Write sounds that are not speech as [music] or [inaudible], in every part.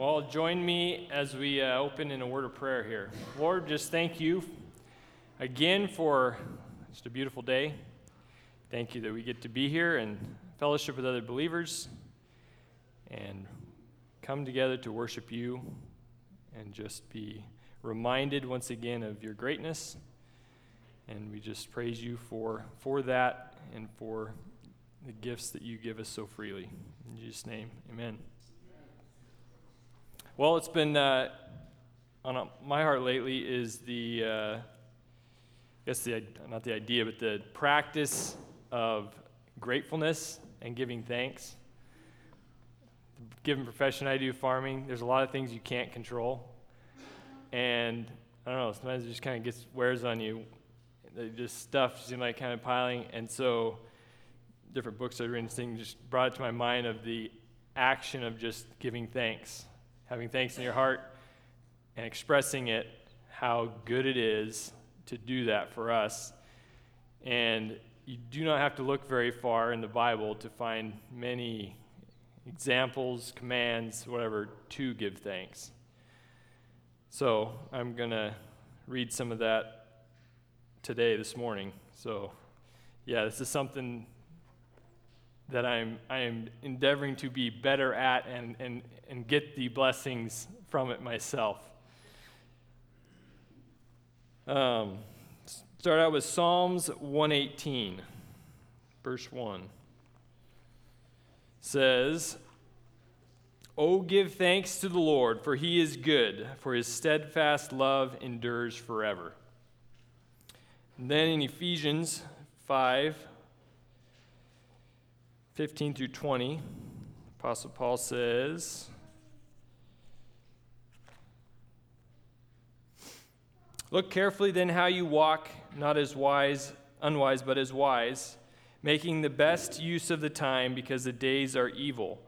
Well, join me as we uh, open in a word of prayer here. Lord, just thank you again for just a beautiful day. Thank you that we get to be here and fellowship with other believers and come together to worship you and just be reminded once again of your greatness. And we just praise you for, for that and for the gifts that you give us so freely. In Jesus' name, amen. Well, it's been uh, on my heart lately is the, uh, I guess the not the idea, but the practice of gratefulness and giving thanks. Given profession I do, farming, there's a lot of things you can't control, and I don't know. Sometimes it just kind of gets wears on you. Just stuff seems like kind of piling, and so different books I've read and things just brought it to my mind of the action of just giving thanks having thanks in your heart and expressing it, how good it is to do that for us. And you do not have to look very far in the Bible to find many examples, commands, whatever, to give thanks. So I'm going to read some of that today, this morning. So, yeah, this is something that I'm, I am endeavoring to be better at and, and, and get the blessings from it myself. Um, start out with Psalms 118, verse 1. Says, Oh, give thanks to the Lord, for he is good, for his steadfast love endures forever. And then in Ephesians 5, 15 through 20, Apostle Paul says, Look carefully then how you walk, not as wise, unwise, but as wise, making the best use of the time because the days are evil.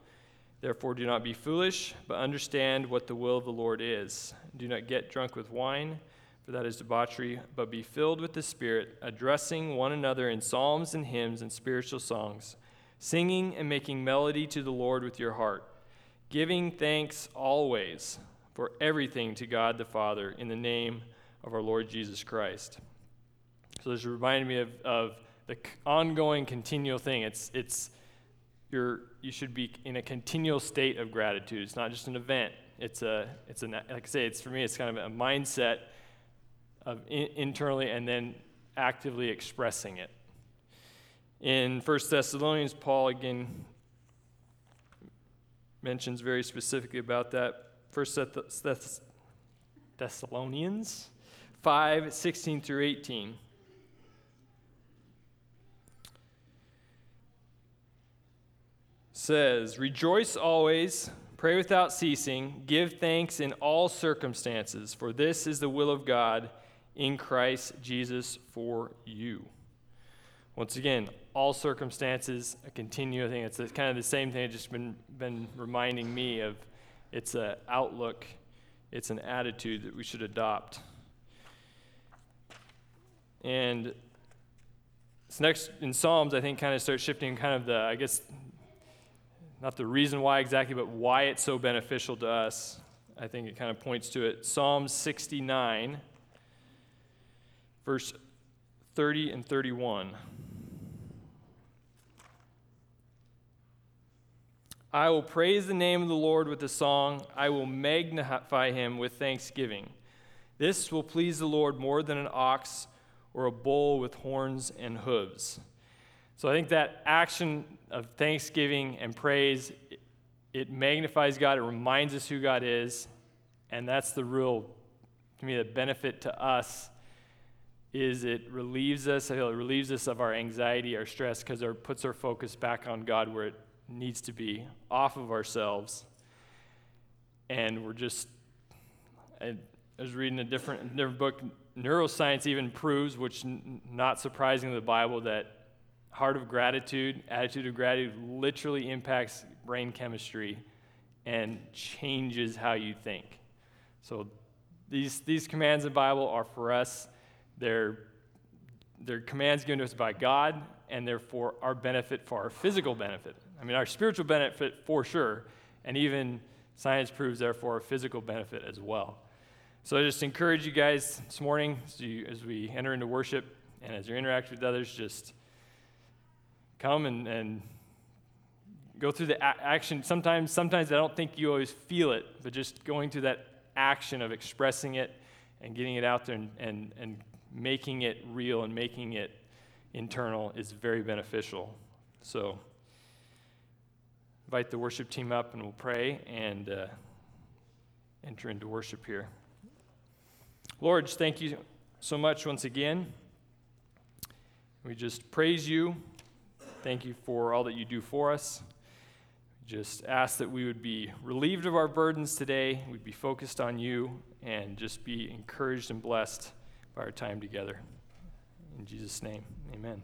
Therefore, do not be foolish, but understand what the will of the Lord is. Do not get drunk with wine, for that is debauchery, but be filled with the Spirit, addressing one another in psalms and hymns and spiritual songs singing and making melody to the Lord with your heart, giving thanks always for everything to God the Father in the name of our Lord Jesus Christ. So this reminded me of, of the ongoing, continual thing. It's, it's you're, you should be in a continual state of gratitude. It's not just an event. It's a, it's a, like I say, it's for me, it's kind of a mindset of in, internally and then actively expressing it. In 1 Thessalonians, Paul again mentions very specifically about that. 1 Thessalonians 5 16 through 18. says, Rejoice always, pray without ceasing, give thanks in all circumstances, for this is the will of God in Christ Jesus for you. Once again, all circumstances, a continual thing. It's kind of the same thing. It's just been, been reminding me of it's an outlook, it's an attitude that we should adopt. And this next in Psalms, I think, kind of starts shifting kind of the, I guess, not the reason why exactly, but why it's so beneficial to us. I think it kind of points to it. Psalm 69, verse 30 and 31. I will praise the name of the Lord with a song. I will magnify him with thanksgiving. This will please the Lord more than an ox or a bull with horns and hooves. So I think that action of thanksgiving and praise, it magnifies God, it reminds us who God is, and that's the real, to me, the benefit to us is it relieves us, I feel it relieves us of our anxiety, our stress, because it puts our focus back on God where it needs to be off of ourselves. And we're just, I, was reading a different, different book, neuroscience even proves, which n- not surprising to the Bible, that heart of gratitude, attitude of gratitude literally impacts brain chemistry and changes how you think. So these, these commands in the Bible are for us. They're, they're commands given to us by God, and they're for our benefit, for our physical benefit. I mean, our spiritual benefit for sure, and even Science proves, therefore, a physical benefit as well. So I just encourage you guys this morning as, you, as we enter into worship and as you interact with others, just come and, and go through the a- action. Sometimes, sometimes I don't think you always feel it, but just going through that action of expressing it and getting it out there and, and, and making it real and making it internal is very beneficial. So, invite the worship team up and we'll pray and uh, enter into worship here. Lord, thank you so much once again. We just praise you. Thank you for all that you do for us. Just ask that we would be relieved of our burdens today, we'd be focused on you, and just be encouraged and blessed by our time together. In Jesus' name, amen.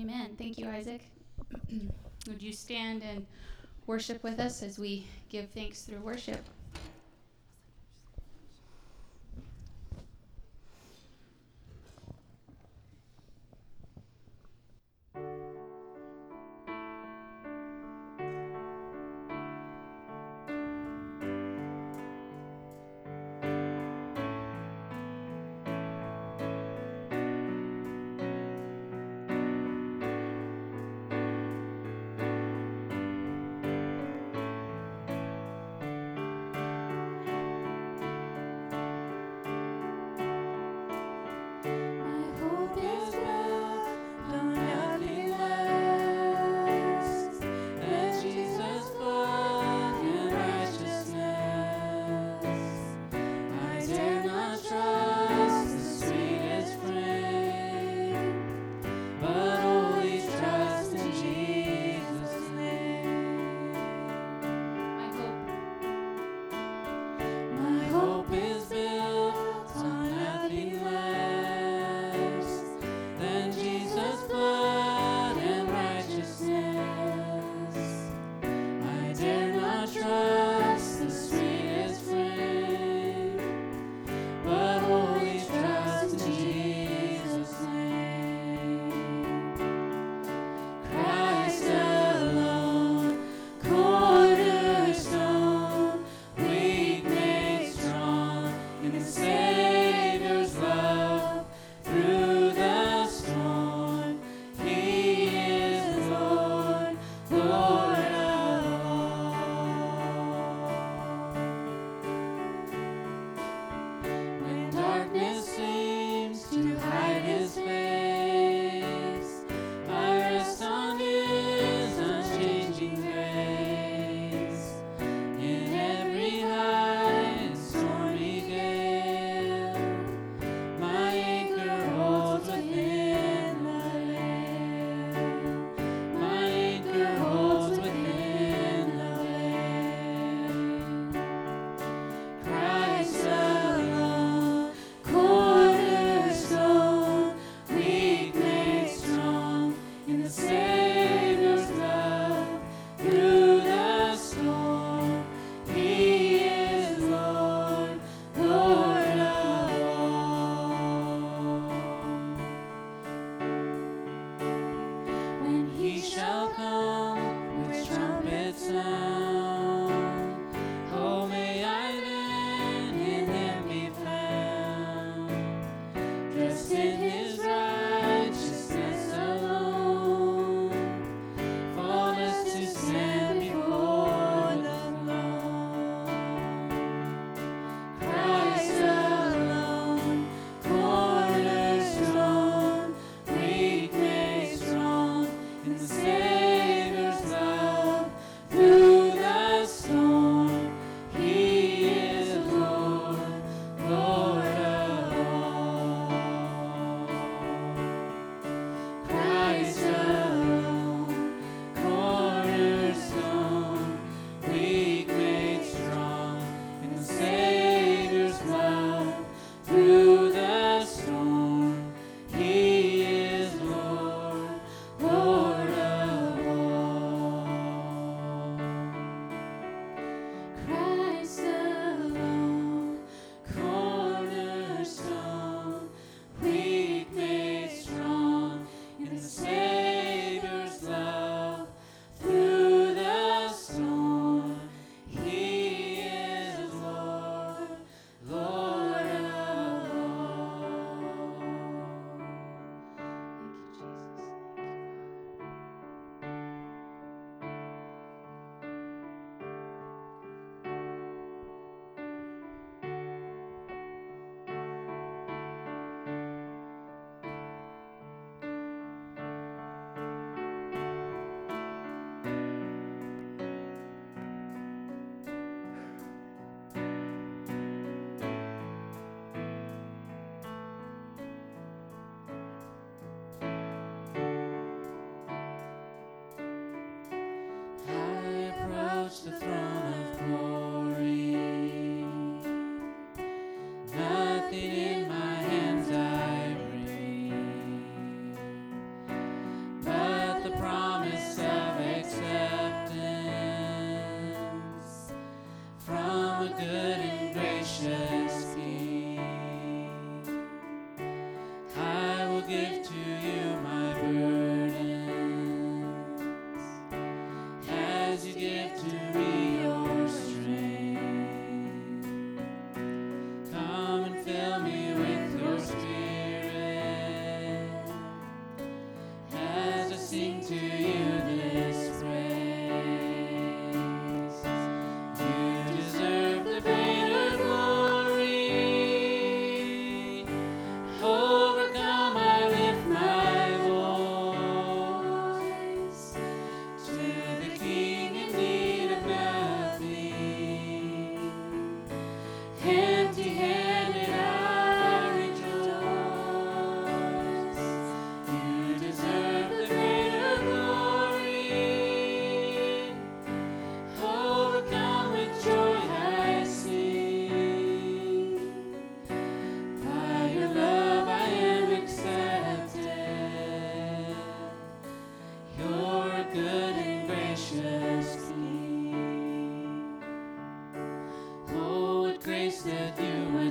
Amen. Thank you, Isaac. [clears throat] Would you stand and worship with us as we give thanks through worship?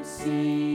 See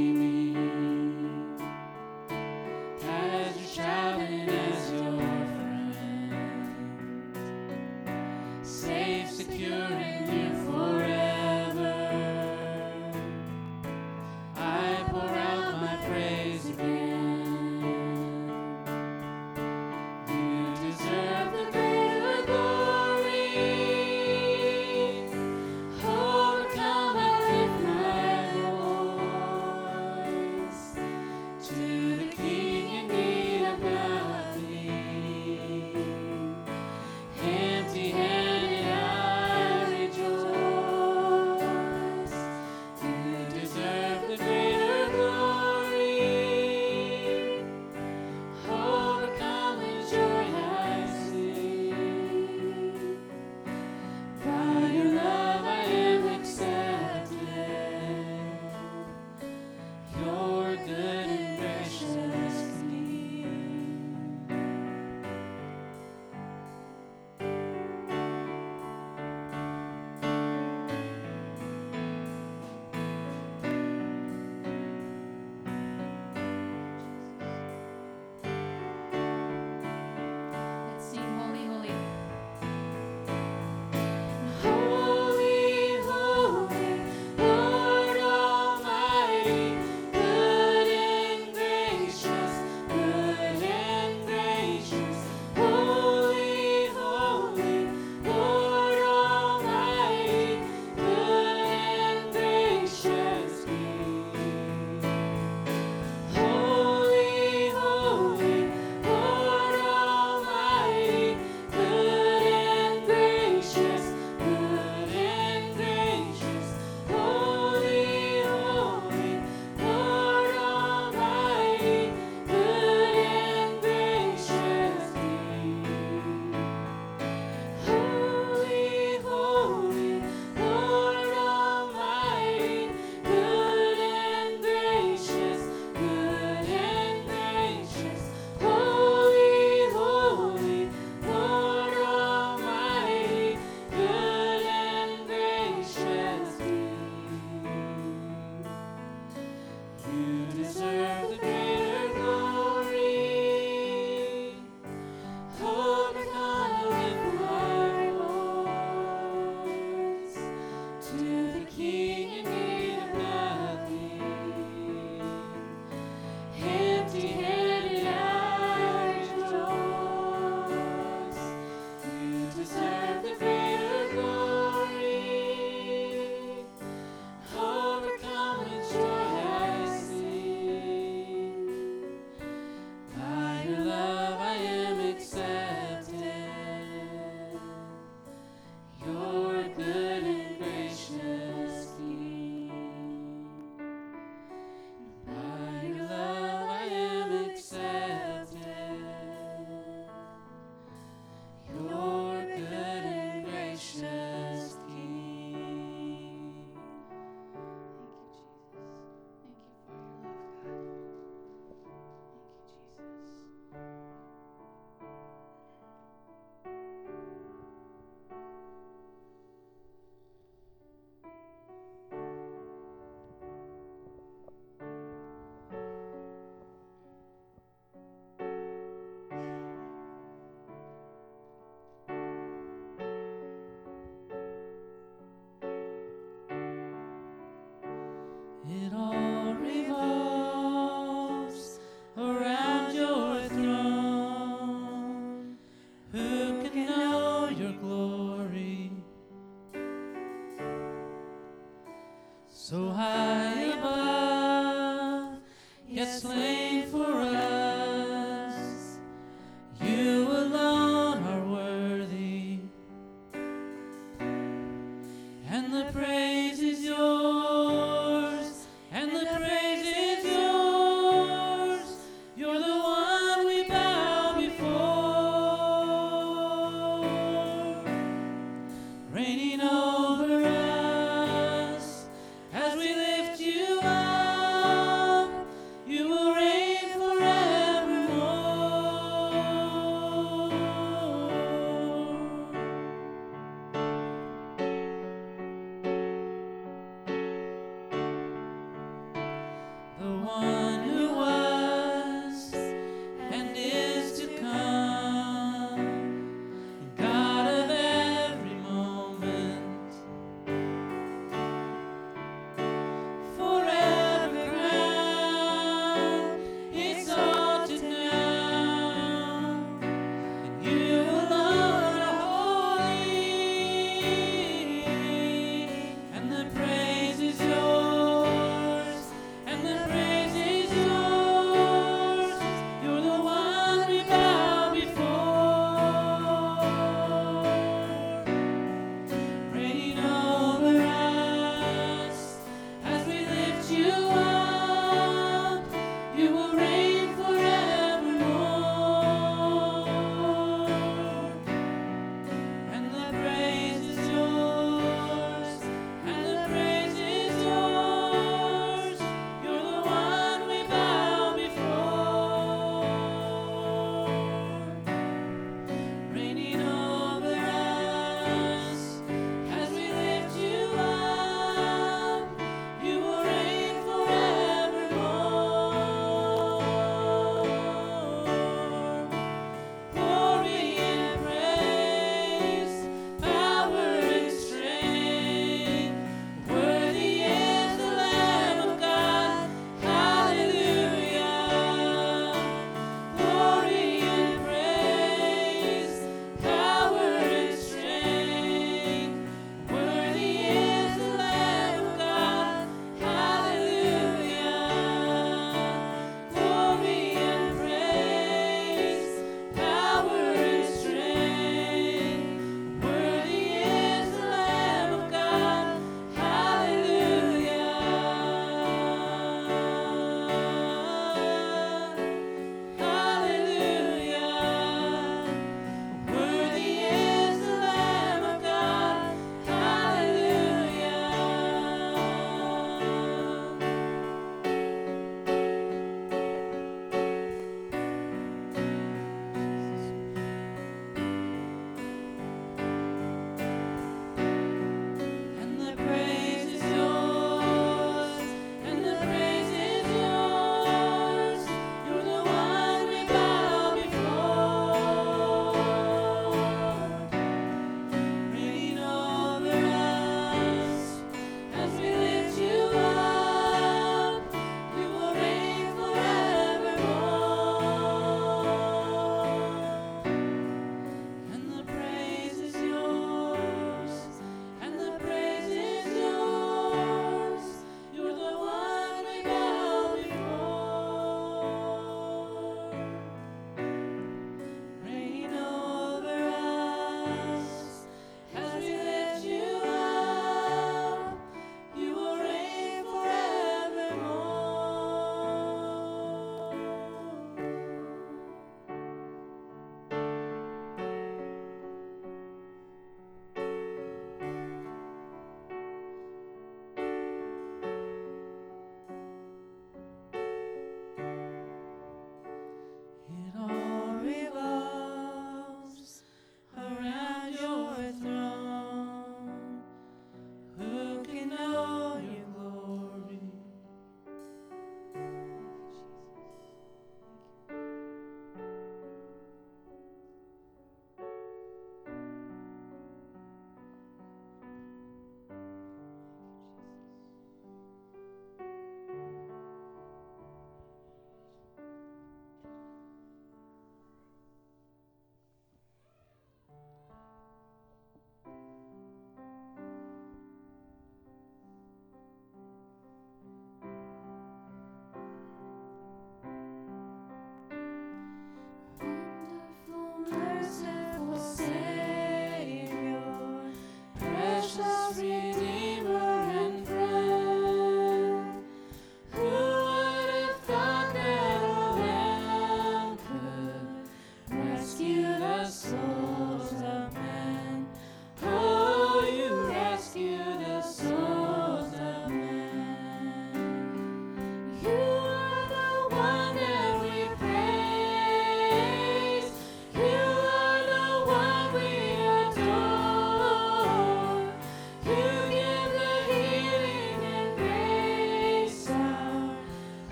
So high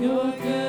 Your good.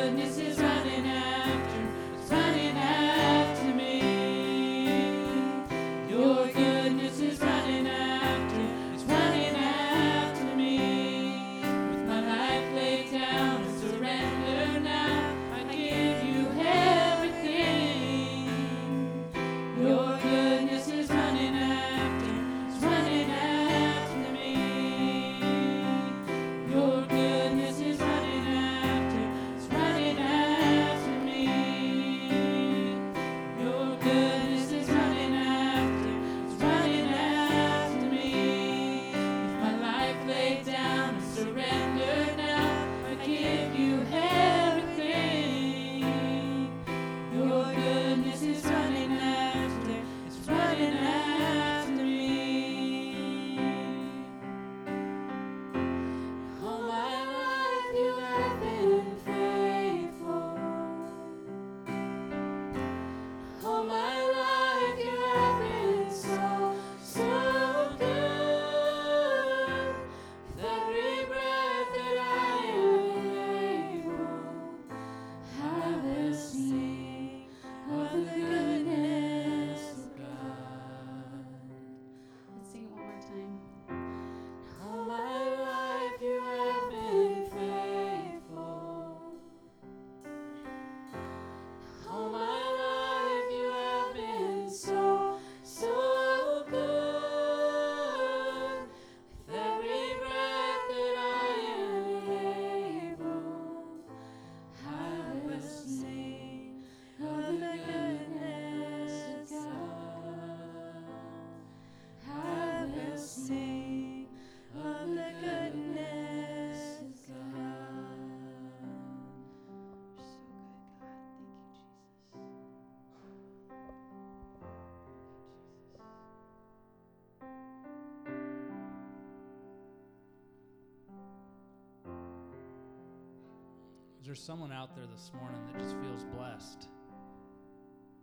There someone out there this morning that just feels blessed?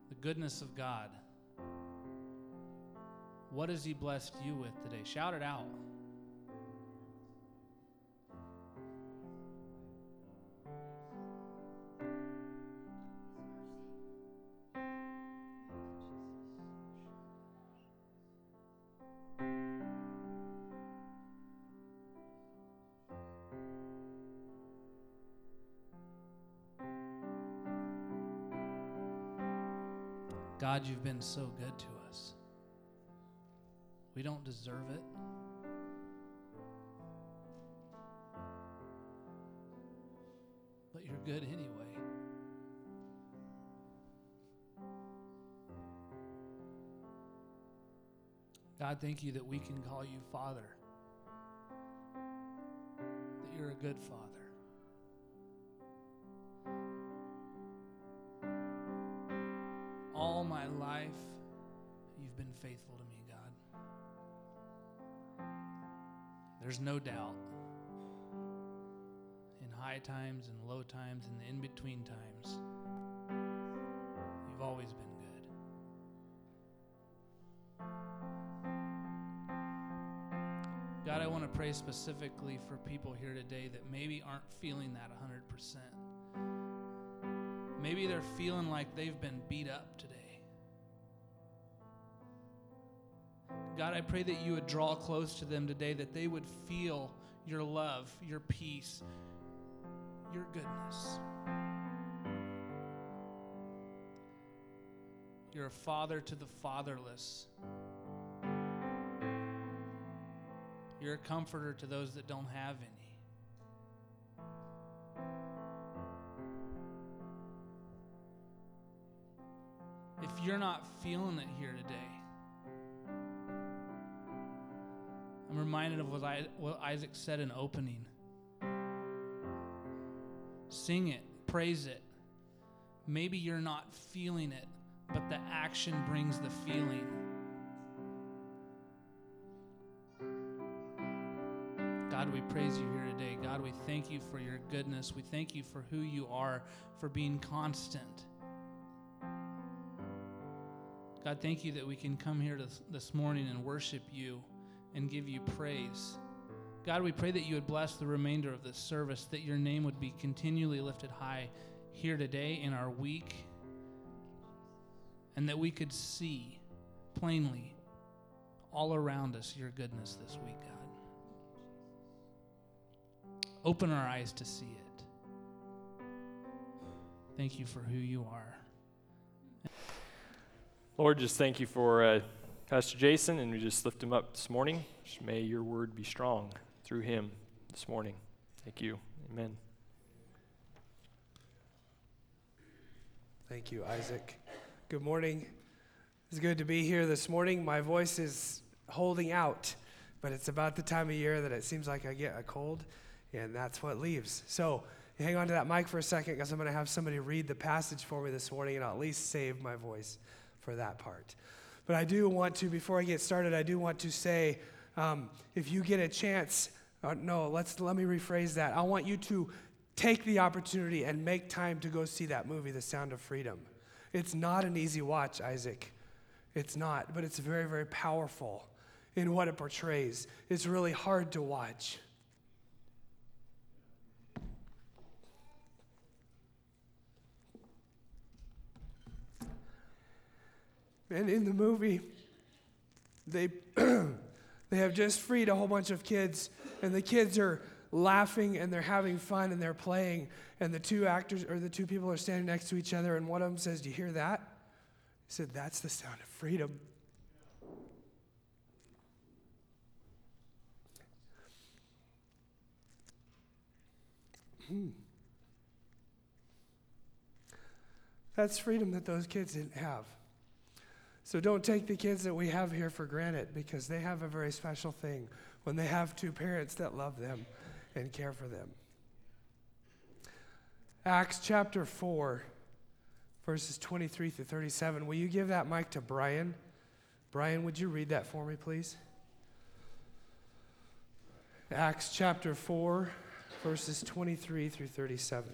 The goodness of God. What has He blessed you with today? Shout it out. So good to us. We don't deserve it. But you're good anyway. God, thank you that we can call you Father, that you're a good Father. Faithful to me, God. There's no doubt. In high times and low times and the in between times, you've always been good. God, I want to pray specifically for people here today that maybe aren't feeling that 100%. Maybe they're feeling like they've been beat up today. God, I pray that you would draw close to them today, that they would feel your love, your peace, your goodness. You're a father to the fatherless. You're a comforter to those that don't have any. If you're not feeling it here today, I'm reminded of what, Isaac said in opening. Sing it, praise it. Maybe you're not feeling it, but the action brings the feeling. God, we praise you here today. God, we thank you for your goodness. We thank you for who you are, for being constant. God, thank you that we can come here this, morning and worship you and give you praise. God, we pray that you would bless the remainder of this service, that your name would be continually lifted high here today in our week, and that we could see plainly all around us your goodness this week, God. Open our eyes to see it. Thank you for who you are. Lord, just thank you for uh, Pastor Jason, and we just lift him up this morning. May your word be strong through him this morning. Thank you. Amen. Thank you, Isaac. Good morning. It's good to be here this morning. My voice is holding out, but it's about the time of year that it seems like I get a cold, and that's what leaves. So hang on to that mic for a second because I'm going to have somebody read the passage for me this morning, and I'll at least save my voice for that part. But I do want to, before I get started, I do want to say um, if you get a chance, uh, no, let's let me rephrase that. I want you to take the opportunity and make time to go see that movie, The Sound of Freedom. It's not an easy watch, Isaac. It's not, but it's very, very powerful in what it portrays. It's really hard to watch. And in the movie, they, [clears throat] they have just freed a whole bunch of kids, and the kids are laughing and they're having fun and they're playing. And the two actors or the two people are standing next to each other, and one of them says, Do you hear that? He said, That's the sound of freedom. Hmm. That's freedom that those kids didn't have. So don't take the kids that we have here for granted because they have a very special thing when they have two parents that love them and care for them. Acts chapter 4, verses 23 through 37. Will you give that mic to Brian? Brian, would you read that for me, please? Acts chapter 4, verses 23 through 37.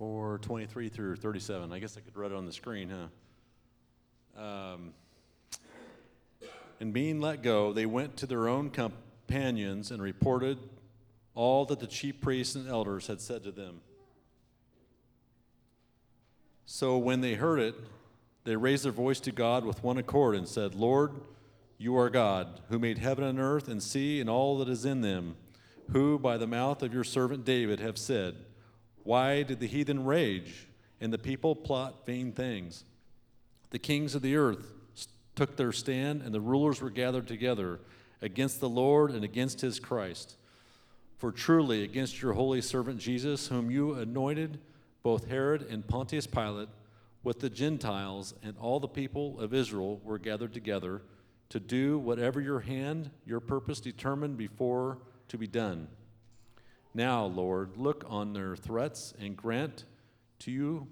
23 through 37. I guess I could read it on the screen, huh? Um, and being let go, they went to their own companions and reported all that the chief priests and elders had said to them. So when they heard it, they raised their voice to God with one accord and said, Lord, you are God, who made heaven and earth and sea and all that is in them, who by the mouth of your servant David have said, Why did the heathen rage and the people plot vain things? The kings of the earth took their stand, and the rulers were gathered together against the Lord and against his Christ. For truly, against your holy servant Jesus, whom you anointed, both Herod and Pontius Pilate, with the Gentiles and all the people of Israel were gathered together to do whatever your hand, your purpose determined before to be done. Now, Lord, look on their threats and grant to you,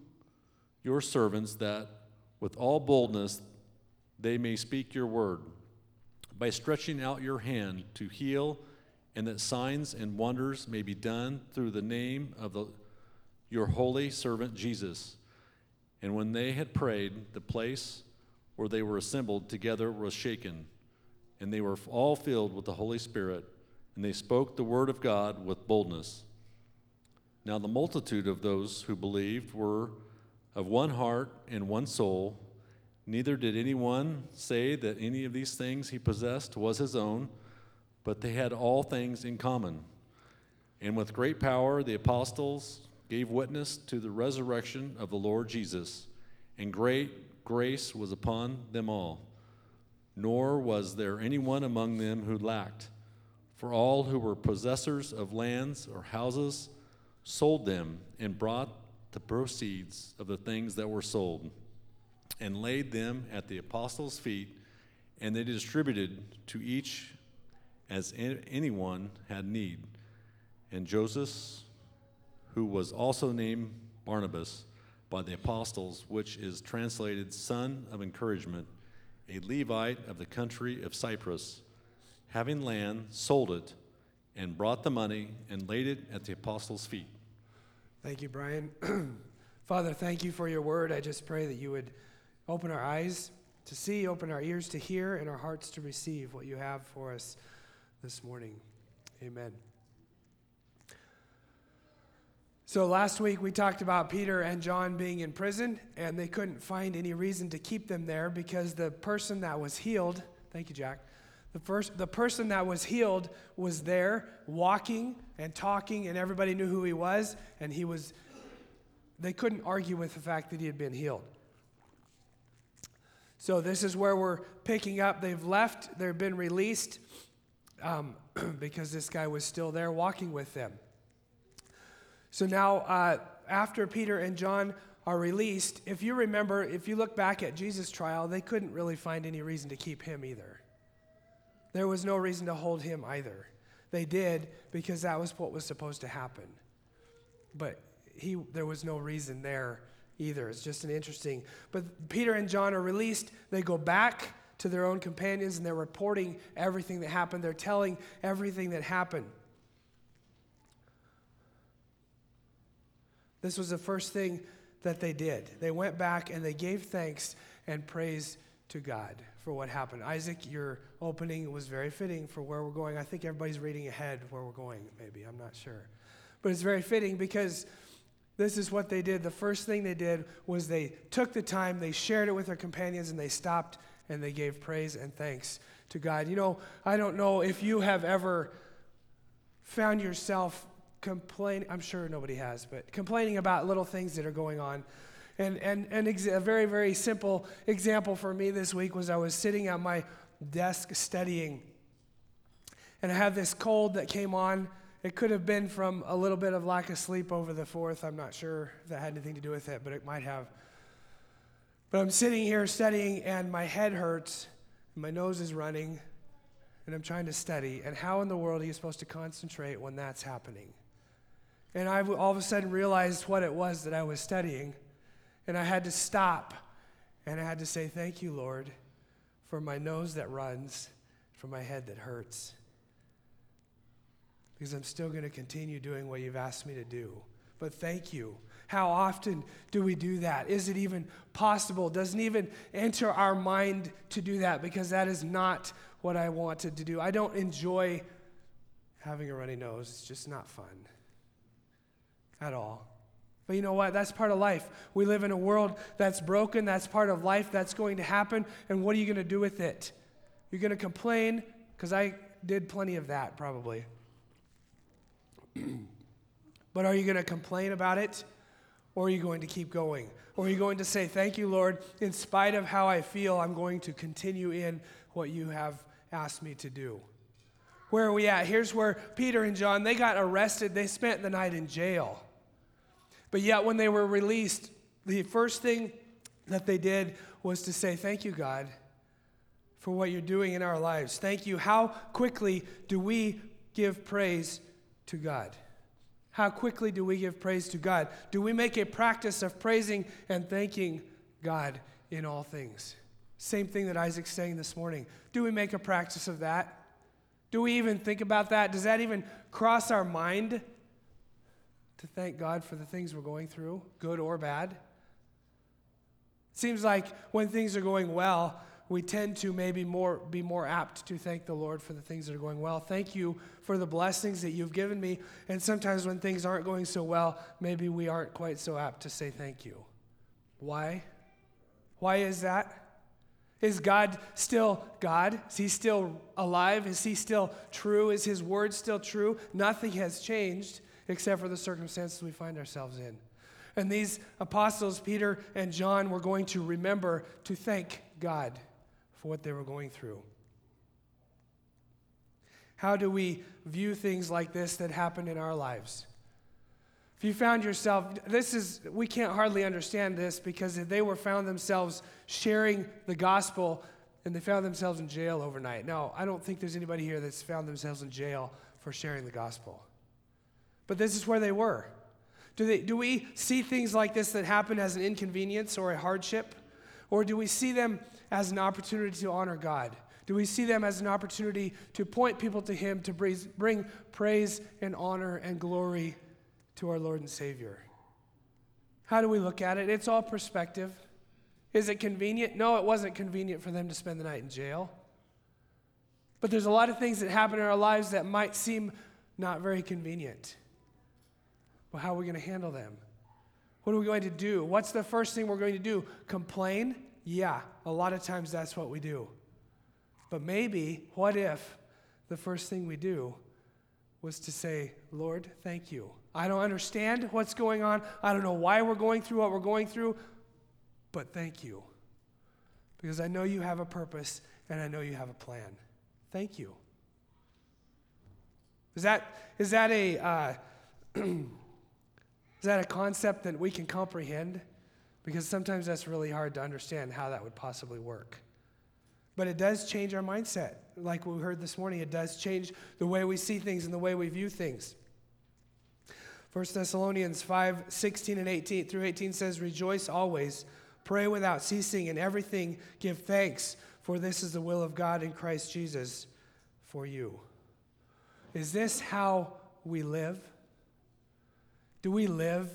your servants, that with all boldness they may speak your word by stretching out your hand to heal, and that signs and wonders may be done through the name of the, your holy servant Jesus. And when they had prayed, the place where they were assembled together was shaken, and they were all filled with the Holy Spirit, and they spoke the word of God with boldness. Now, the multitude of those who believed were of one heart and one soul. Neither did anyone say that any of these things he possessed was his own, but they had all things in common. And with great power, the apostles gave witness to the resurrection of the Lord Jesus, and great grace was upon them all. Nor was there anyone among them who lacked, for all who were possessors of lands or houses sold them and brought the proceeds of the things that were sold and laid them at the apostles' feet, and they distributed to each as anyone had need. And Joseph, who was also named Barnabas by the apostles, which is translated son of encouragement, a Levite of the country of Cyprus, having land, sold it, and brought the money and laid it at the apostles' feet. Thank you, Brian. [clears throat] Father, thank you for your word. I just pray that you would open our eyes to see, open our ears to hear, and our hearts to receive what you have for us this morning. Amen. So, last week we talked about Peter and John being in prison, and they couldn't find any reason to keep them there because the person that was healed, thank you, Jack, the, first, the person that was healed was there walking and talking, and everybody knew who he was, and he was, they couldn't argue with the fact that he had been healed. So, this is where we're picking up. They've left, they've been released um, [clears throat] because this guy was still there walking with them. So, now uh, after Peter and John are released, if you remember, if you look back at Jesus' trial, they couldn't really find any reason to keep him either. There was no reason to hold him either. They did because that was what was supposed to happen. But he, there was no reason there either. It's just an interesting. But Peter and John are released. They go back to their own companions and they're reporting everything that happened. They're telling everything that happened. This was the first thing that they did. They went back and they gave thanks and praise to God for what happened. Isaac, your opening was very fitting for where we're going. I think everybody's reading ahead where we're going, maybe. I'm not sure. But it's very fitting because this is what they did. The first thing they did was they took the time, they shared it with their companions, and they stopped and they gave praise and thanks to God. You know, I don't know if you have ever found yourself complaining, I'm sure nobody has, but complaining about little things that are going on. And, and, and a very, very simple example for me this week was I was sitting at my desk studying, and I had this cold that came on it could have been from a little bit of lack of sleep over the fourth. I'm not sure if that had anything to do with it, but it might have. But I'm sitting here studying, and my head hurts, and my nose is running, and I'm trying to study. And how in the world are you supposed to concentrate when that's happening? And I all of a sudden realized what it was that I was studying, and I had to stop, and I had to say, Thank you, Lord, for my nose that runs, for my head that hurts because I'm still going to continue doing what you've asked me to do. But thank you. How often do we do that? Is it even possible? Doesn't even enter our mind to do that because that is not what I wanted to do. I don't enjoy having a runny nose, it's just not fun at all. But you know what? That's part of life. We live in a world that's broken. That's part of life. That's going to happen. And what are you going to do with it? You're going to complain, because I did plenty of that probably. [clears throat] but are you going to complain about it? Or are you going to keep going? Or are you going to say, Thank you, Lord, in spite of how I feel, I'm going to continue in what you have asked me to do? Where are we at? Here's where Peter and John, they got arrested. They spent the night in jail. But yet, when they were released, the first thing that they did was to say, Thank you, God, for what you're doing in our lives. Thank you. How quickly do we give praise to God? How quickly do we give praise to God? Do we make a practice of praising and thanking God in all things? Same thing that Isaac's saying this morning. Do we make a practice of that? Do we even think about that? Does that even cross our mind? To thank God for the things we're going through, good or bad. Seems like when things are going well, we tend to maybe more be more apt to thank the Lord for the things that are going well. Thank you for the blessings that you've given me. And sometimes when things aren't going so well, maybe we aren't quite so apt to say thank you. Why? Why is that? Is God still God? Is he still alive? Is he still true? Is his word still true? Nothing has changed except for the circumstances we find ourselves in. And these apostles, Peter and John, were going to remember to thank God for what they were going through. How do we view things like this that happen in our lives? If you found yourself, this is, we can't hardly understand this because they were found themselves sharing the gospel and they found themselves in jail overnight. Now, I don't think there's anybody here that's found themselves in jail for sharing the gospel. But this is where they were. Do, they, do we see things like this that happen as an inconvenience or a hardship? Or do we see them as an opportunity to honor God? Do we see them as an opportunity to point people to Him, to bring praise and honor and glory to our Lord and Savior? How do we look at it? It's all perspective. Is it convenient? No, it wasn't convenient for them to spend the night in jail. But there's a lot of things that happen in our lives that might seem not very convenient. Well, how are we going to handle them? What are we going to do? What's the first thing we're going to do? Complain? Yeah, a lot of times that's what we do. But maybe, what if the first thing we do was to say, Lord, thank you. I don't understand what's going on. I don't know why we're going through what we're going through, but thank you. Because I know you have a purpose and I know you have a plan. Thank you. Is that, is that a. Uh, [clears throat] Is that a concept that we can comprehend? Because sometimes that's really hard to understand how that would possibly work. But it does change our mindset. Like we heard this morning, it does change the way we see things and the way we view things. 1 Thessalonians 5 16 and 18 through 18 says, Rejoice always, pray without ceasing, and everything give thanks, for this is the will of God in Christ Jesus for you. Is this how we live? Do we live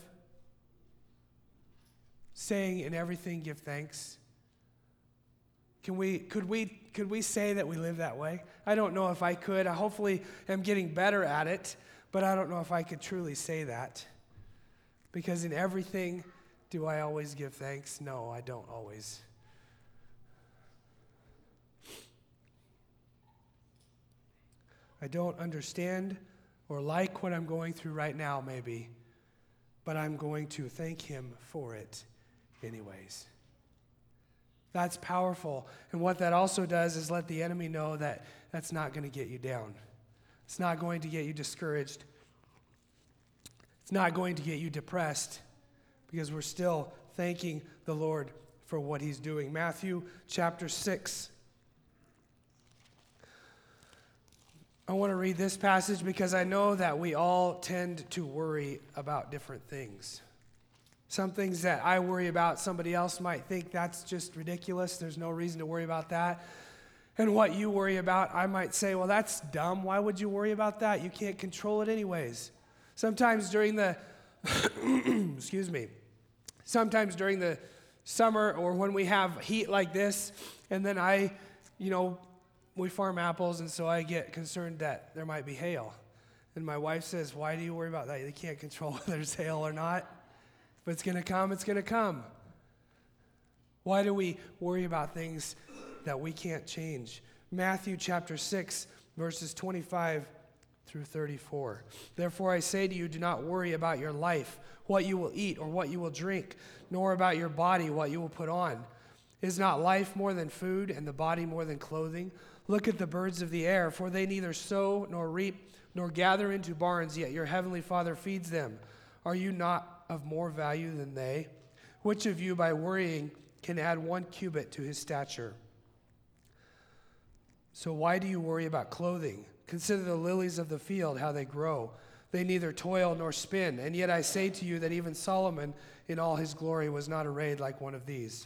saying in everything give thanks? Can we, could, we, could we say that we live that way? I don't know if I could. I hopefully am getting better at it, but I don't know if I could truly say that. Because in everything, do I always give thanks? No, I don't always. I don't understand or like what I'm going through right now, maybe but I'm going to thank him for it anyways. That's powerful. And what that also does is let the enemy know that that's not going to get you down. It's not going to get you discouraged. It's not going to get you depressed because we're still thanking the Lord for what he's doing. Matthew chapter 6 I want to read this passage because I know that we all tend to worry about different things. Some things that I worry about, somebody else might think that's just ridiculous. There's no reason to worry about that. And what you worry about, I might say, well, that's dumb. Why would you worry about that? You can't control it anyways. Sometimes during the [clears throat] excuse me, sometimes during the summer or when we have heat like this, and then I, you know, we farm apples, and so I get concerned that there might be hail. And my wife says, Why do you worry about that? You can't control [laughs] whether there's hail or not. If it's going to come, it's going to come. Why do we worry about things that we can't change? Matthew chapter 6, verses 25 through 34. Therefore, I say to you, do not worry about your life, what you will eat or what you will drink, nor about your body, what you will put on. Is not life more than food, and the body more than clothing? Look at the birds of the air, for they neither sow nor reap nor gather into barns, yet your heavenly Father feeds them. Are you not of more value than they? Which of you, by worrying, can add one cubit to his stature? So why do you worry about clothing? Consider the lilies of the field, how they grow. They neither toil nor spin. And yet I say to you that even Solomon in all his glory was not arrayed like one of these.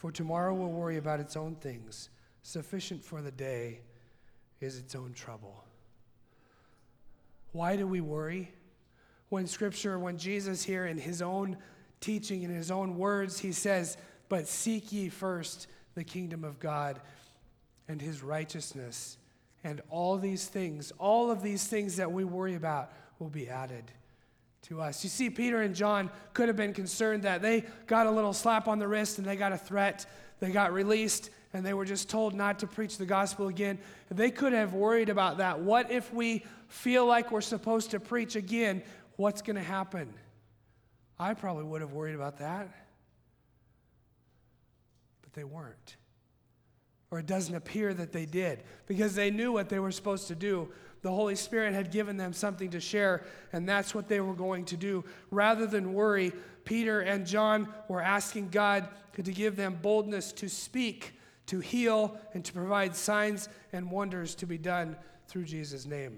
for tomorrow will worry about its own things. Sufficient for the day is its own trouble. Why do we worry? When Scripture, when Jesus here in his own teaching, in his own words, he says, But seek ye first the kingdom of God and his righteousness, and all these things, all of these things that we worry about will be added to us. You see, Peter and John could have been concerned that they got a little slap on the wrist and they got a threat, they got released, and they were just told not to preach the gospel again. They could have worried about that. What if we feel like we're supposed to preach again? What's going to happen? I probably would have worried about that. But they weren't. Or it doesn't appear that they did because they knew what they were supposed to do. The Holy Spirit had given them something to share, and that's what they were going to do. Rather than worry, Peter and John were asking God to give them boldness to speak to heal, and to provide signs and wonders to be done through Jesus' name.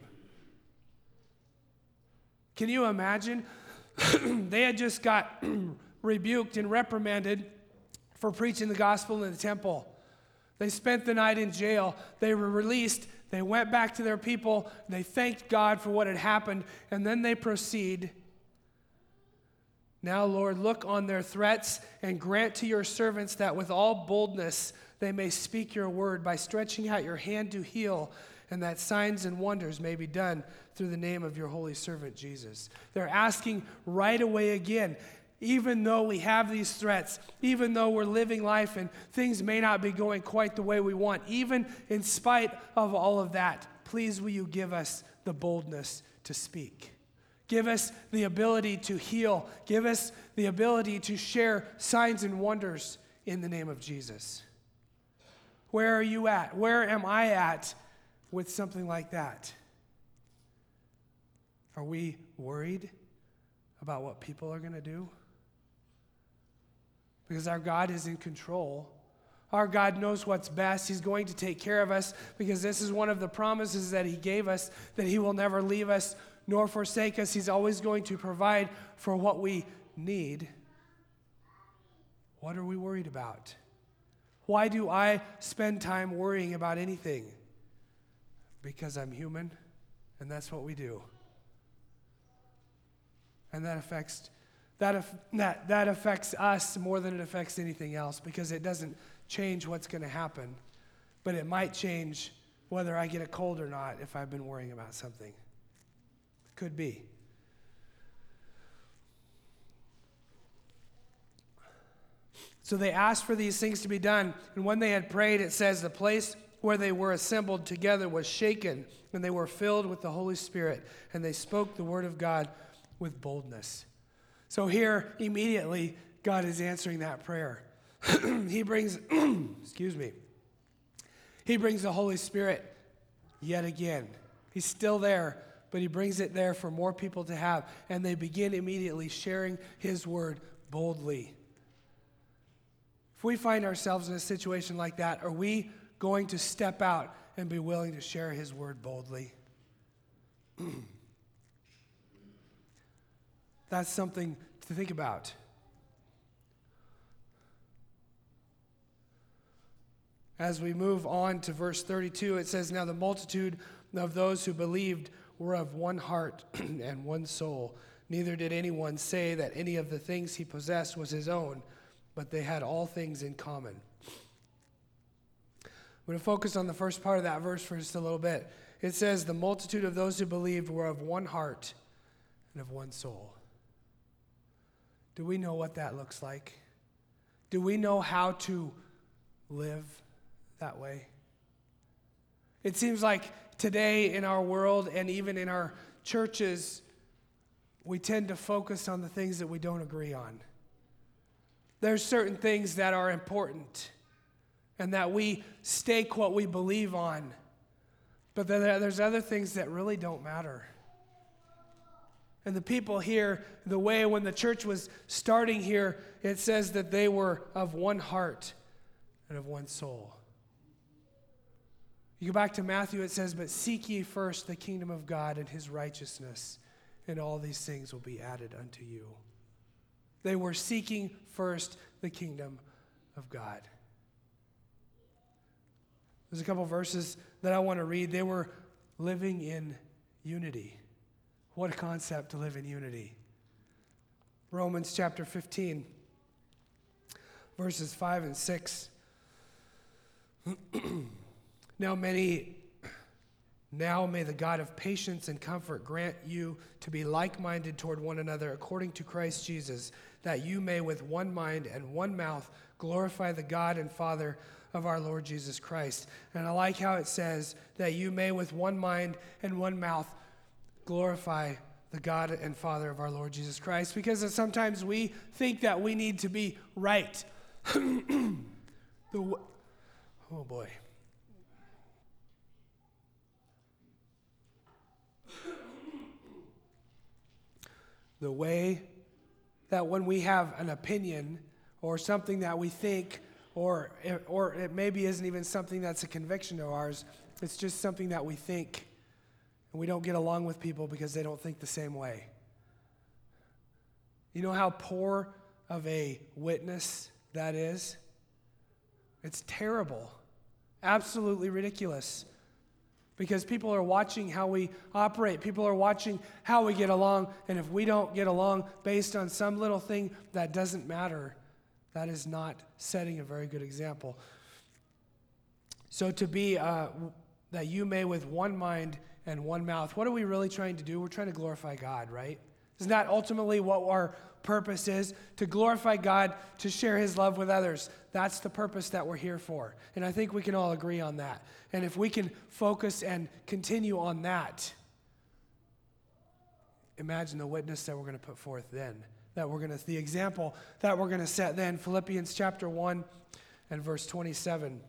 Can you imagine? [clears throat] they had just got [clears throat] rebuked and reprimanded for preaching the gospel in the temple. They spent the night in jail. They were released. They went back to their people. They thanked God for what had happened. And then they proceed. Now, Lord, look on their threats and grant to your servants that with all boldness they may speak your word by stretching out your hand to heal, and that signs and wonders may be done through the name of your holy servant Jesus. They're asking right away again, even though we have these threats, even though we're living life and things may not be going quite the way we want, even in spite of all of that, please will you give us the boldness to speak? Give us the ability to heal. Give us the ability to share signs and wonders in the name of Jesus. Where are you at? Where am I at with something like that? Are we worried about what people are going to do? Because our God is in control. Our God knows what's best. He's going to take care of us because this is one of the promises that He gave us that He will never leave us nor forsake us. He's always going to provide for what we need. What are we worried about? Why do I spend time worrying about anything? Because I'm human, and that's what we do. And that affects that, that, that affects us more than it affects anything else because it doesn't change what's going to happen. But it might change whether I get a cold or not if I've been worrying about something. Could be. So they asked for these things to be done. And when they had prayed, it says, the place where they were assembled together was shaken, and they were filled with the Holy Spirit, and they spoke the word of God with boldness. So here, immediately, God is answering that prayer. [clears throat] he brings, [clears throat] excuse me, he brings the Holy Spirit yet again. He's still there, but he brings it there for more people to have. And they begin immediately sharing his word boldly. If we find ourselves in a situation like that, are we going to step out and be willing to share his word boldly? [clears throat] That's something to think about. As we move on to verse 32, it says, Now the multitude of those who believed were of one heart [clears throat] and one soul. Neither did anyone say that any of the things he possessed was his own, but they had all things in common. I'm going to focus on the first part of that verse for just a little bit. It says, The multitude of those who believed were of one heart and of one soul. Do we know what that looks like? Do we know how to live that way? It seems like today in our world and even in our churches, we tend to focus on the things that we don't agree on. There's certain things that are important and that we stake what we believe on. But there's other things that really don't matter. And the people here, the way when the church was starting here, it says that they were of one heart and of one soul. You go back to Matthew, it says, But seek ye first the kingdom of God and his righteousness, and all these things will be added unto you. They were seeking first the kingdom of God. There's a couple verses that I want to read. They were living in unity. What a concept to live in unity. Romans chapter 15, verses 5 and 6. [clears throat] now, many, now may the God of patience and comfort grant you to be like minded toward one another according to Christ Jesus, that you may with one mind and one mouth glorify the God and Father of our Lord Jesus Christ. And I like how it says that you may with one mind and one mouth glorify the God and Father of our Lord Jesus Christ because sometimes we think that we need to be right. [clears throat] the, oh boy. The way that when we have an opinion or something that we think, or, or it maybe isn't even something that's a conviction of ours, it's just something that we think and we don't get along with people because they don't think the same way. You know how poor of a witness that is? It's terrible, absolutely ridiculous. Because people are watching how we operate. People are watching how we get along. And if we don't get along based on some little thing that doesn't matter, that is not setting a very good example. So, to be uh, that you may with one mind and one mouth. What are we really trying to do? We're trying to glorify God, right? Isn't that ultimately what our purpose is? To glorify God, to share His love with others. That's the purpose that we're here for. And I think we can all agree on that. And if we can focus and continue on that, imagine the witness that we're going to put forth then. That we're going to, the example that we're going to set then. Philippians chapter 1 and verse 27.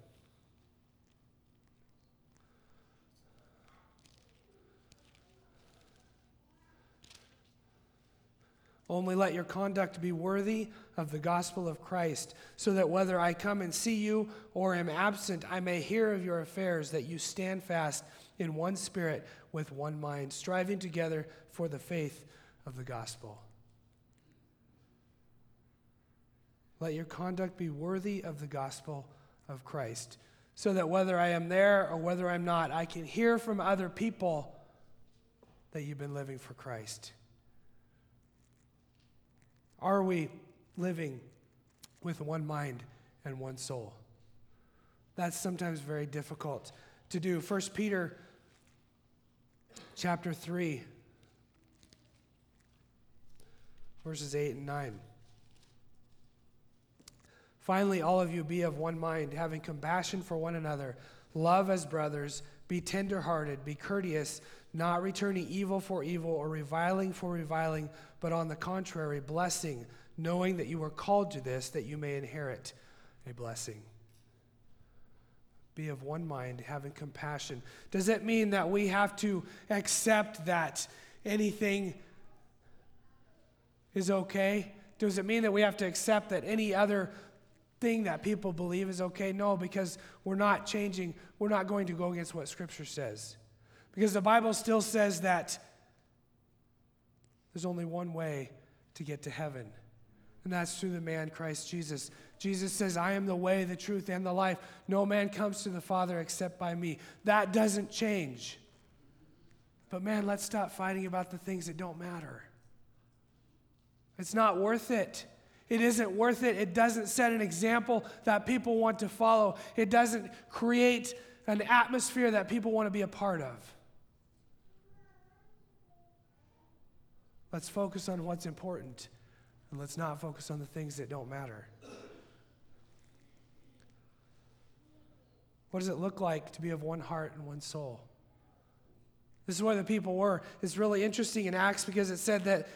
Only let your conduct be worthy of the gospel of Christ, so that whether I come and see you or am absent, I may hear of your affairs, that you stand fast in one spirit with one mind, striving together for the faith of the gospel. Let your conduct be worthy of the gospel of Christ, so that whether I am there or whether I'm not, I can hear from other people that you've been living for Christ. Are we living with one mind and one soul? That's sometimes very difficult to do. 1 Peter chapter 3 verses 8 and 9. Finally, all of you be of one mind, having compassion for one another, love as brothers, be tenderhearted, be courteous, not returning evil for evil or reviling for reviling, but on the contrary, blessing, knowing that you are called to this, that you may inherit a blessing. be of one mind, having compassion. Does it mean that we have to accept that anything is okay? Does it mean that we have to accept that any other thing that people believe is okay? No, because we're not changing, we're not going to go against what Scripture says. Because the Bible still says that there's only one way to get to heaven, and that's through the man Christ Jesus. Jesus says, I am the way, the truth, and the life. No man comes to the Father except by me. That doesn't change. But man, let's stop fighting about the things that don't matter. It's not worth it. It isn't worth it. It doesn't set an example that people want to follow. It doesn't create an atmosphere that people want to be a part of. Let's focus on what's important and let's not focus on the things that don't matter. What does it look like to be of one heart and one soul? This is where the people were. It's really interesting in Acts because it said that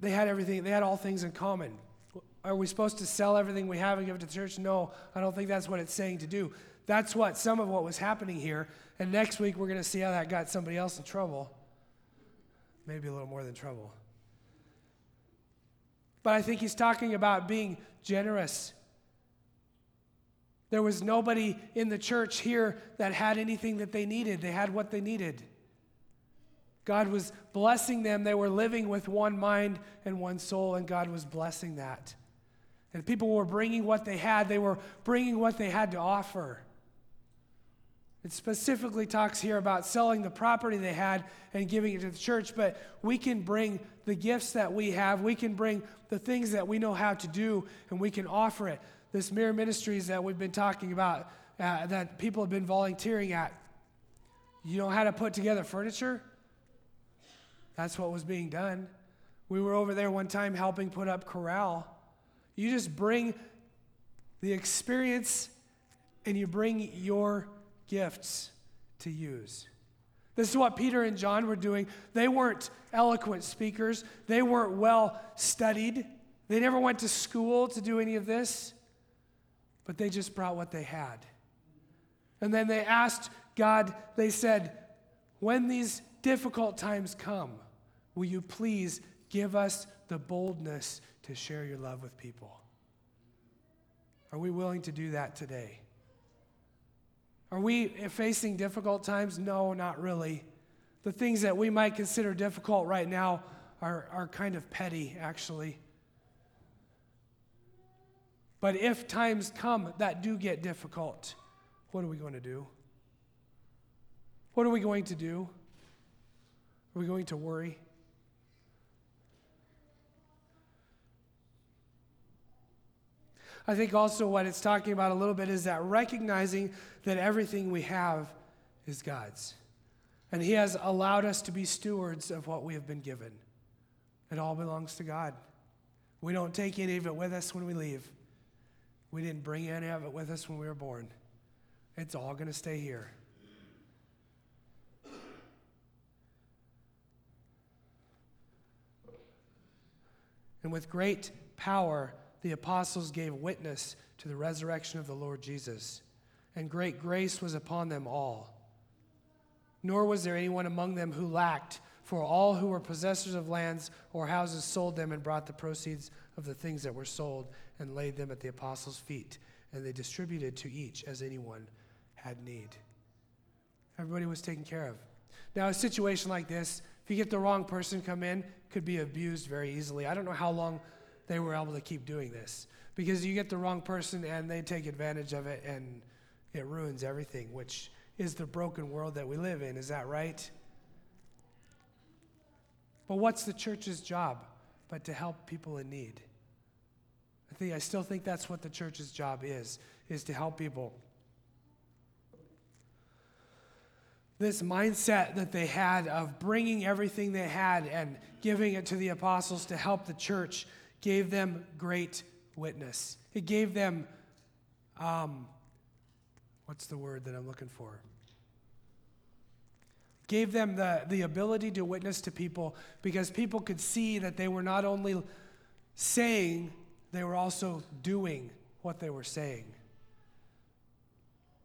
they had everything, they had all things in common. Are we supposed to sell everything we have and give it to the church? No, I don't think that's what it's saying to do. That's what some of what was happening here. And next week we're going to see how that got somebody else in trouble. Maybe a little more than trouble. But I think he's talking about being generous. There was nobody in the church here that had anything that they needed, they had what they needed. God was blessing them. They were living with one mind and one soul, and God was blessing that. And people were bringing what they had, they were bringing what they had to offer. It specifically talks here about selling the property they had and giving it to the church, but we can bring the gifts that we have, we can bring the things that we know how to do, and we can offer it. This Mirror Ministries that we've been talking about, uh, that people have been volunteering at. You know how to put together furniture? That's what was being done. We were over there one time helping put up corral. You just bring the experience and you bring your gifts to use. This is what Peter and John were doing. They weren't eloquent speakers, they weren't well studied, they never went to school to do any of this, but they just brought what they had. And then they asked God, they said, when these difficult times come, will you please give us the boldness to share your love with people? Are we willing to do that today? Are we facing difficult times? No, not really. The things that we might consider difficult right now are, are kind of petty, actually. But if times come that do get difficult, what are we going to do? What are we going to do? Are we going to worry? I think also what it's talking about a little bit is that recognizing that everything we have is God's. And He has allowed us to be stewards of what we have been given. It all belongs to God. We don't take any of it with us when we leave. We didn't bring any of it with us when we were born. It's all going to stay here. And with great power, the apostles gave witness to the resurrection of the Lord Jesus, and great grace was upon them all. Nor was there anyone among them who lacked, for all who were possessors of lands or houses sold them and brought the proceeds of the things that were sold and laid them at the apostles' feet, and they distributed to each as anyone had need. Everybody was taken care of. Now, a situation like this, if you get the wrong person come in, could be abused very easily. I don't know how long they were able to keep doing this because you get the wrong person and they take advantage of it and it ruins everything, which is the broken world that we live in. Is that right? But what's the church's job but to help people in need? I think I still think that's what the church's job is is to help people. This mindset that they had of bringing everything they had and giving it to the apostles to help the church gave them great witness. It gave them, um, what's the word that I'm looking for? Gave them the, the ability to witness to people because people could see that they were not only saying, they were also doing what they were saying.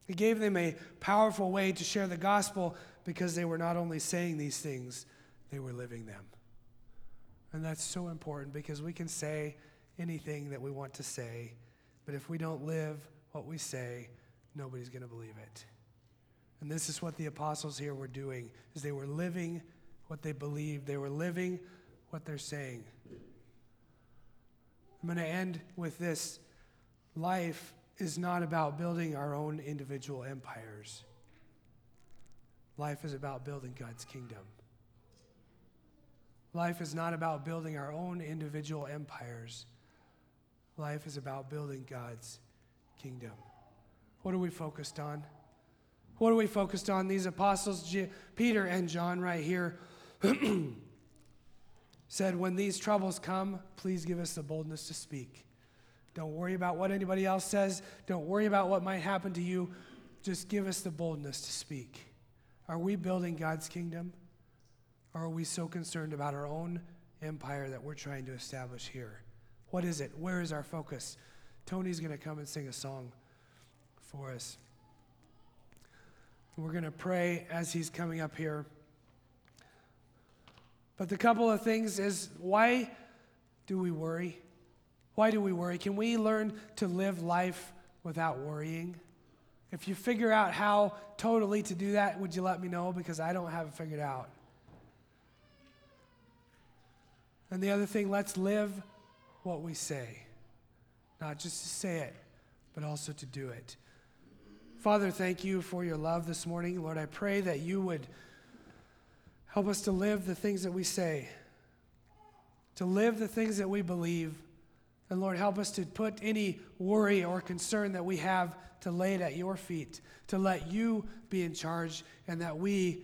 He gave them a powerful way to share the gospel because they were not only saying these things, they were living them. And that's so important because we can say anything that we want to say, but if we don't live what we say, nobody's going to believe it. And this is what the apostles here were doing is they were living what they believed. They were living what they're saying. I'm going to end with this. Life is not about building our own individual empires. Life is about building God's kingdom. Life is not about building our own individual empires. Life is about building God's kingdom. What are we focused on? What are we focused on? These apostles, Peter and John, right here, [clears throat] said, When these troubles come, please give us the boldness to speak. Don't worry about what anybody else says. Don't worry about what might happen to you. Just give us the boldness to speak. Are we building God's kingdom? Or are we so concerned about our own empire that we're trying to establish here? What is it? Where is our focus? Tony's going to come and sing a song for us. We're going to pray as he's coming up here. But the couple of things is why do we worry? Why do we worry? Can we learn to live life without worrying? If you figure out how totally to do that, would you let me know? Because I don't have it figured out. And the other thing, let's live what we say. Not just to say it, but also to do it. Father, thank you for your love this morning. Lord, I pray that you would help us to live the things that we say, to live the things that we believe. And Lord, help us to put any worry or concern that we have to lay it at your feet, to let you be in charge, and that we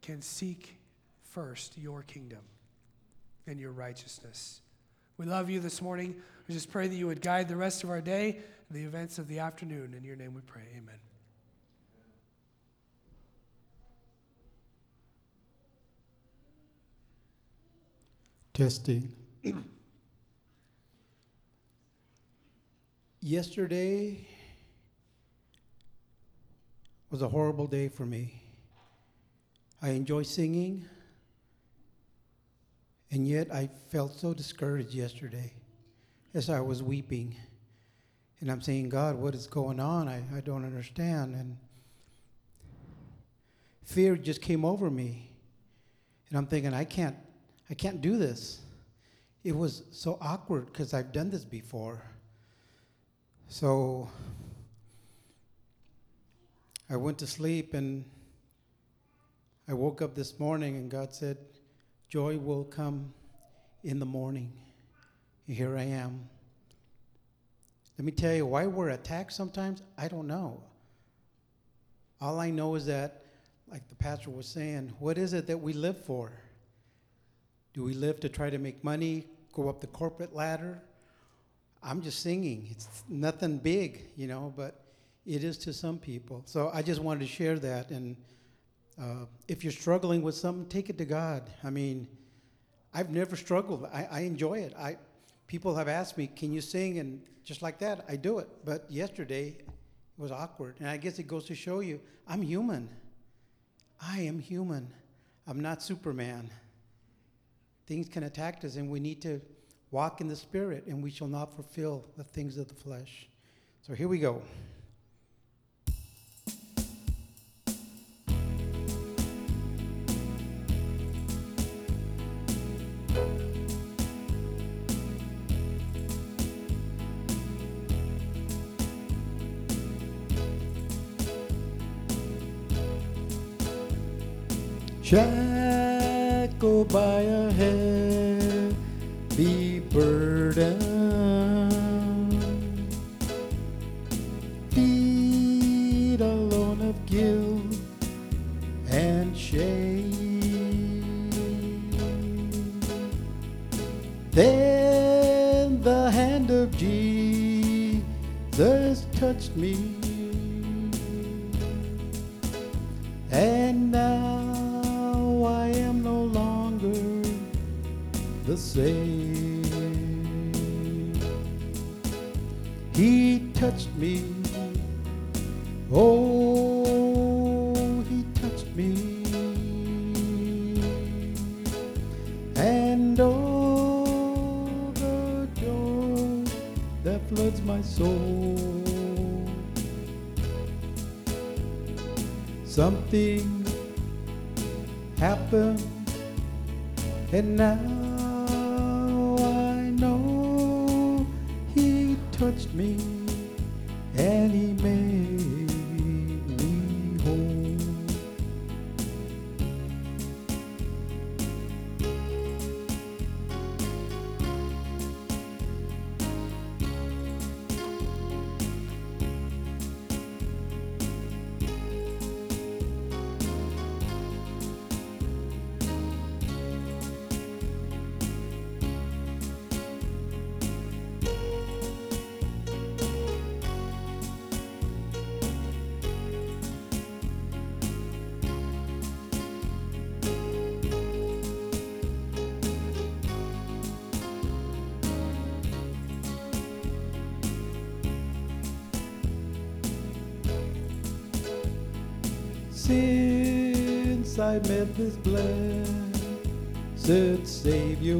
can seek first your kingdom and your righteousness. We love you this morning. We just pray that you would guide the rest of our day and the events of the afternoon. In your name we pray. Amen. Testing. [clears throat] Yesterday was a horrible day for me. I enjoy singing, and yet I felt so discouraged yesterday as I was weeping. And I'm saying, God, what is going on? I, I don't understand. And fear just came over me. And I'm thinking, I can't I can't do this. It was so awkward because I've done this before. So I went to sleep and I woke up this morning and God said, Joy will come in the morning. Here I am. Let me tell you why we're attacked sometimes. I don't know. All I know is that, like the pastor was saying, what is it that we live for? Do we live to try to make money, go up the corporate ladder? I'm just singing. It's nothing big, you know, but it is to some people. So I just wanted to share that. And uh, if you're struggling with something, take it to God. I mean, I've never struggled. I, I enjoy it. I people have asked me, "Can you sing?" And just like that, I do it. But yesterday it was awkward, and I guess it goes to show you, I'm human. I am human. I'm not Superman things can attack us, and we need to walk in the Spirit, and we shall not fulfill the things of the flesh. So here we go. Shackled by a heavy burden, feet alone of guilt and shame. Then the hand of Jesus touched me. Same. He touched me Oh, he touched me. And oh, the joy that floods my soul. Something happened, and now I met this blessed Savior,